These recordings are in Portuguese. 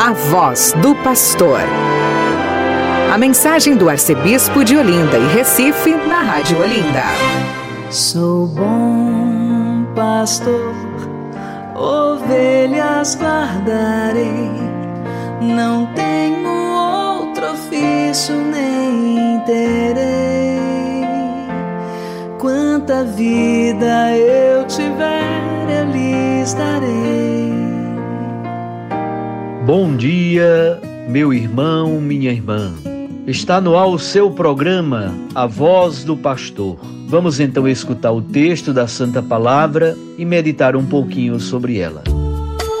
A voz do pastor. A mensagem do arcebispo de Olinda e Recife na Rádio Olinda. Sou bom pastor, ovelhas guardarei, não tenho outro ofício nem terei. Quanta vida eu tiver, eu lhes darei. Bom dia, meu irmão, minha irmã. Está no ar o seu programa, A Voz do Pastor. Vamos então escutar o texto da Santa Palavra e meditar um pouquinho sobre ela.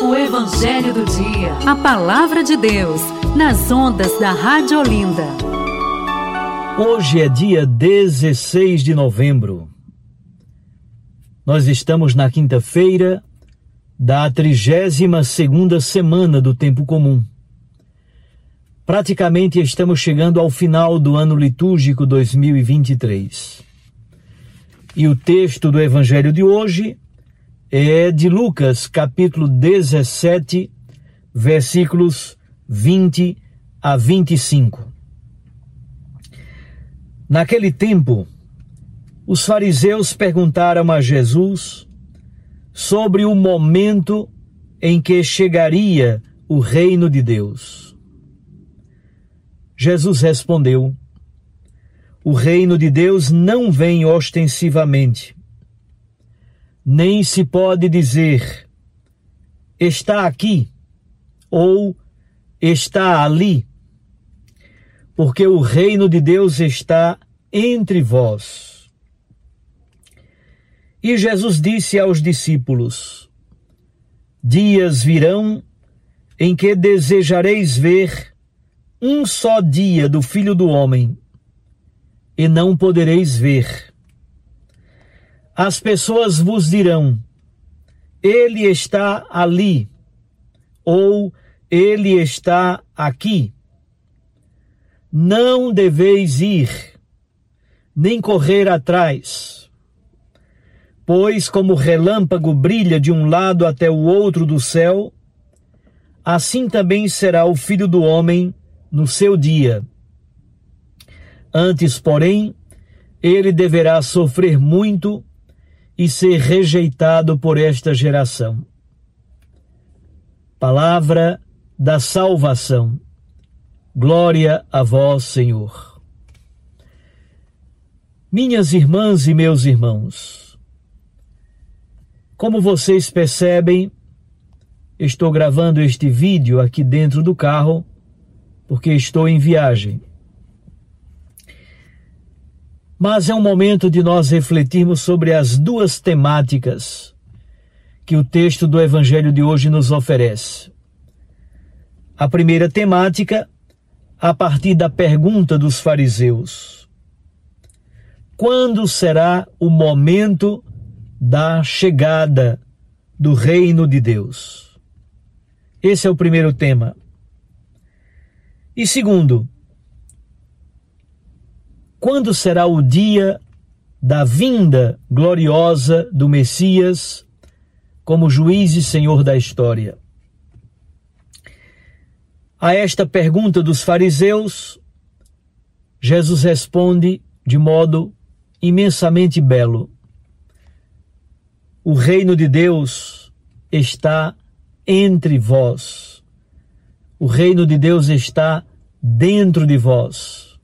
O Evangelho do Dia. A Palavra de Deus, nas ondas da Rádio Olinda. Hoje é dia 16 de novembro. Nós estamos na quinta-feira da 32 segunda semana do tempo comum. Praticamente estamos chegando ao final do ano litúrgico 2023. E o texto do evangelho de hoje é de Lucas, capítulo 17, versículos 20 a 25. Naquele tempo, os fariseus perguntaram a Jesus sobre o momento em que chegaria o reino de Deus. Jesus respondeu: O reino de Deus não vem ostensivamente, nem se pode dizer está aqui ou está ali, porque o reino de Deus está entre vós. E Jesus disse aos discípulos: Dias virão em que desejareis ver um só dia do Filho do Homem, e não podereis ver. As pessoas vos dirão: Ele está ali, ou Ele está aqui. Não deveis ir, nem correr atrás Pois, como relâmpago brilha de um lado até o outro do céu, assim também será o filho do homem no seu dia. Antes, porém, ele deverá sofrer muito e ser rejeitado por esta geração. Palavra da salvação. Glória a vós, Senhor. Minhas irmãs e meus irmãos, como vocês percebem, estou gravando este vídeo aqui dentro do carro porque estou em viagem. Mas é um momento de nós refletirmos sobre as duas temáticas que o texto do Evangelho de hoje nos oferece. A primeira temática, a partir da pergunta dos fariseus: Quando será o momento da chegada do reino de Deus. Esse é o primeiro tema. E segundo, quando será o dia da vinda gloriosa do Messias como juiz e senhor da história? A esta pergunta dos fariseus, Jesus responde de modo imensamente belo. O reino de Deus está entre vós. O reino de Deus está dentro de vós.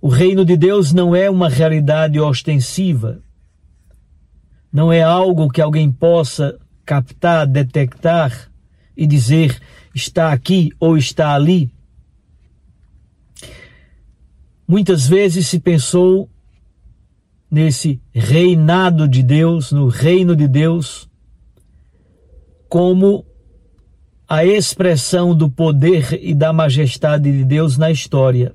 O reino de Deus não é uma realidade ostensiva. Não é algo que alguém possa captar, detectar e dizer está aqui ou está ali. Muitas vezes se pensou nesse reinado de Deus, no reino de Deus, como a expressão do poder e da majestade de Deus na história.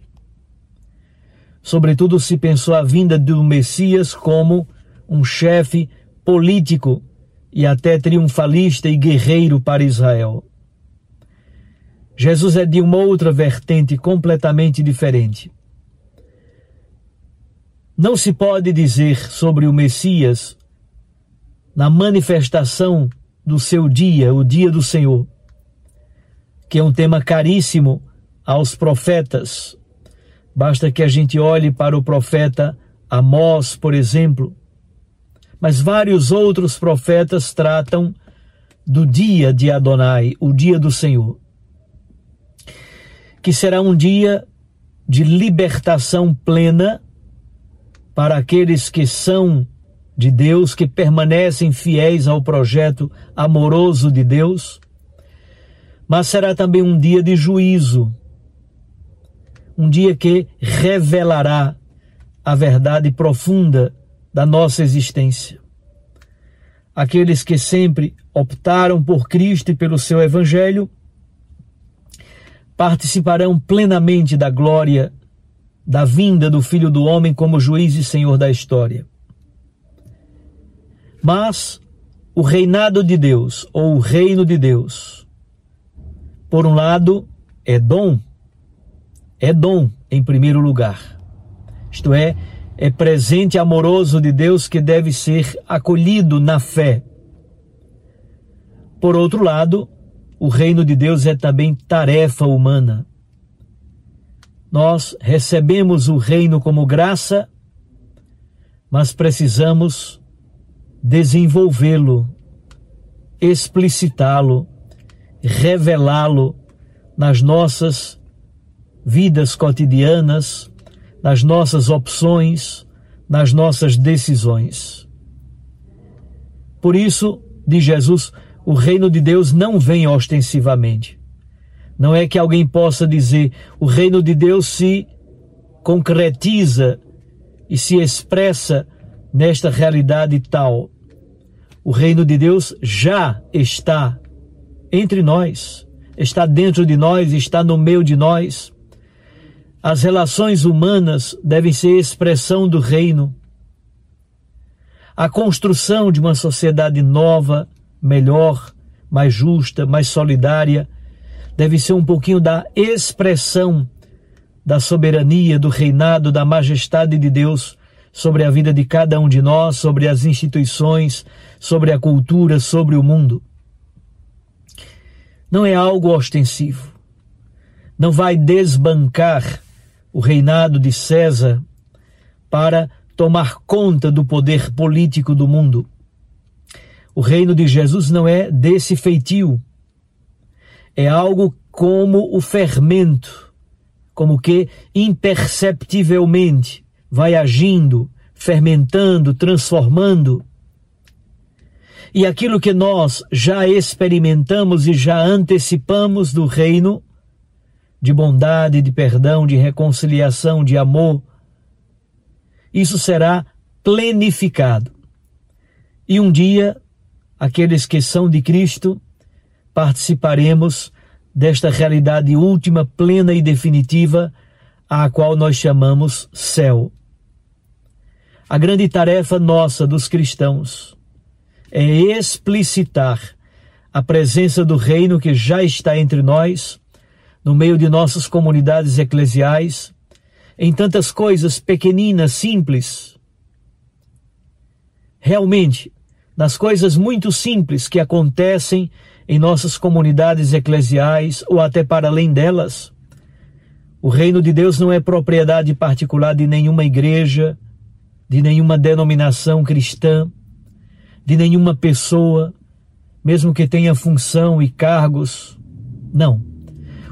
Sobretudo se pensou a vinda do Messias como um chefe político e até triunfalista e guerreiro para Israel. Jesus é de uma outra vertente completamente diferente. Não se pode dizer sobre o Messias, na manifestação do seu dia, o dia do Senhor, que é um tema caríssimo aos profetas. Basta que a gente olhe para o profeta Amós, por exemplo, mas vários outros profetas tratam do dia de Adonai, o dia do Senhor, que será um dia de libertação plena para aqueles que são de Deus, que permanecem fiéis ao projeto amoroso de Deus, mas será também um dia de juízo, um dia que revelará a verdade profunda da nossa existência. Aqueles que sempre optaram por Cristo e pelo seu Evangelho participarão plenamente da glória da vinda do Filho do Homem como juiz e senhor da história. Mas o reinado de Deus, ou o reino de Deus, por um lado, é dom, é dom em primeiro lugar. Isto é, é presente amoroso de Deus que deve ser acolhido na fé. Por outro lado, o reino de Deus é também tarefa humana. Nós recebemos o reino como graça, mas precisamos desenvolvê-lo, explicitá-lo, revelá-lo nas nossas vidas cotidianas, nas nossas opções, nas nossas decisões. Por isso, diz Jesus, o reino de Deus não vem ostensivamente. Não é que alguém possa dizer o reino de Deus se concretiza e se expressa nesta realidade tal. O reino de Deus já está entre nós, está dentro de nós, está no meio de nós. As relações humanas devem ser expressão do reino. A construção de uma sociedade nova, melhor, mais justa, mais solidária, deve ser um pouquinho da expressão da soberania, do reinado, da majestade de Deus sobre a vida de cada um de nós, sobre as instituições, sobre a cultura, sobre o mundo. Não é algo ostensivo. Não vai desbancar o reinado de César para tomar conta do poder político do mundo. O reino de Jesus não é desse feitio. É algo como o fermento, como que imperceptivelmente vai agindo, fermentando, transformando. E aquilo que nós já experimentamos e já antecipamos do reino de bondade, de perdão, de reconciliação, de amor, isso será plenificado. E um dia, aqueles que são de Cristo, participaremos desta realidade última, plena e definitiva, a qual nós chamamos céu. A grande tarefa nossa dos cristãos é explicitar a presença do reino que já está entre nós, no meio de nossas comunidades eclesiais, em tantas coisas pequeninas, simples. Realmente, nas coisas muito simples que acontecem em nossas comunidades eclesiais ou até para além delas. O reino de Deus não é propriedade particular de nenhuma igreja, de nenhuma denominação cristã, de nenhuma pessoa, mesmo que tenha função e cargos. Não.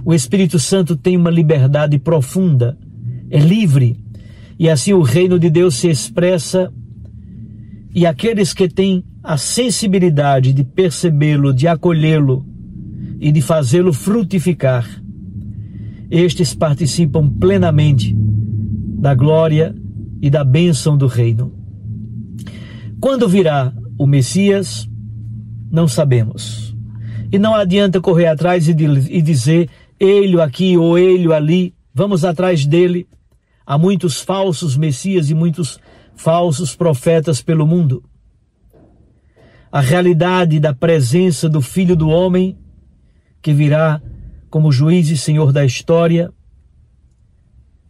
O Espírito Santo tem uma liberdade profunda, é livre, e assim o reino de Deus se expressa, e aqueles que têm a sensibilidade de percebê-lo, de acolhê-lo e de fazê-lo frutificar, estes participam plenamente da glória e da bênção do reino. Quando virá o Messias, não sabemos. E não adianta correr atrás e, dizer ele aqui ou ele ali, vamos atrás dele. Há muitos falsos Messias e muitos falsos profetas pelo mundo. A realidade da presença do Filho do Homem, que virá como juiz e senhor da história,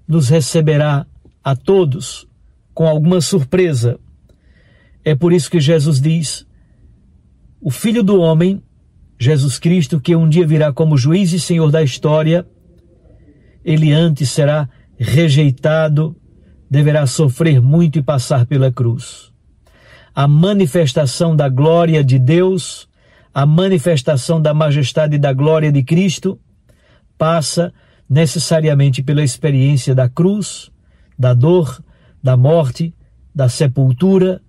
nos receberá a todos com alguma surpresa. É por isso que Jesus diz: O Filho do Homem, Jesus Cristo, que um dia virá como juiz e senhor da história, ele antes será rejeitado, deverá sofrer muito e passar pela cruz. A manifestação da glória de Deus, a manifestação da majestade e da glória de Cristo, passa necessariamente pela experiência da cruz, da dor, da morte, da sepultura,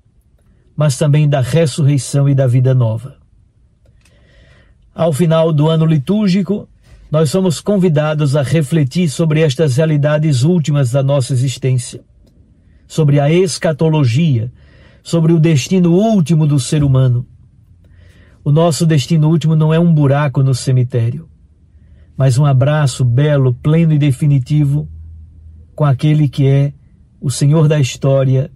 mas também da ressurreição e da vida nova. Ao final do ano litúrgico, nós somos convidados a refletir sobre estas realidades últimas da nossa existência, sobre a escatologia, sobre o destino último do ser humano. O nosso destino último não é um buraco no cemitério mas um abraço belo, pleno e definitivo com aquele que é o Senhor da história,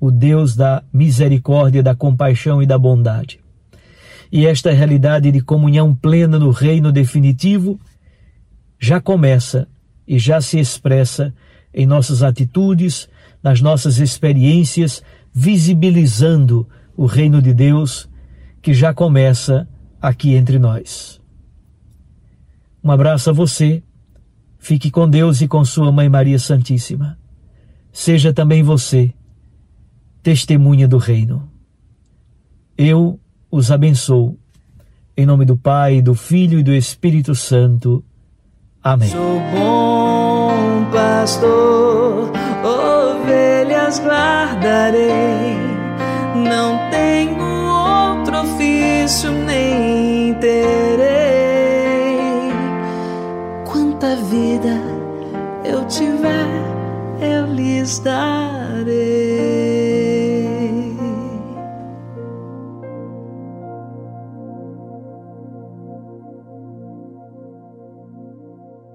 o Deus da misericórdia, da compaixão e da bondade. E esta realidade de comunhão plena no reino definitivo já começa e já se expressa em nossas atitudes, nas nossas experiências, visibilizando o reino de Deus que já começa aqui entre nós. Um abraço a você. Fique com Deus e com Sua Mãe Maria Santíssima. Seja também você testemunha do Reino. Eu os abençoo. Em nome do Pai, do Filho e do Espírito Santo. Amém. Sou bom pastor, ovelhas guardarei. Não tenho outro ofício nem terei quanta vida eu tiver, eu lhes darei.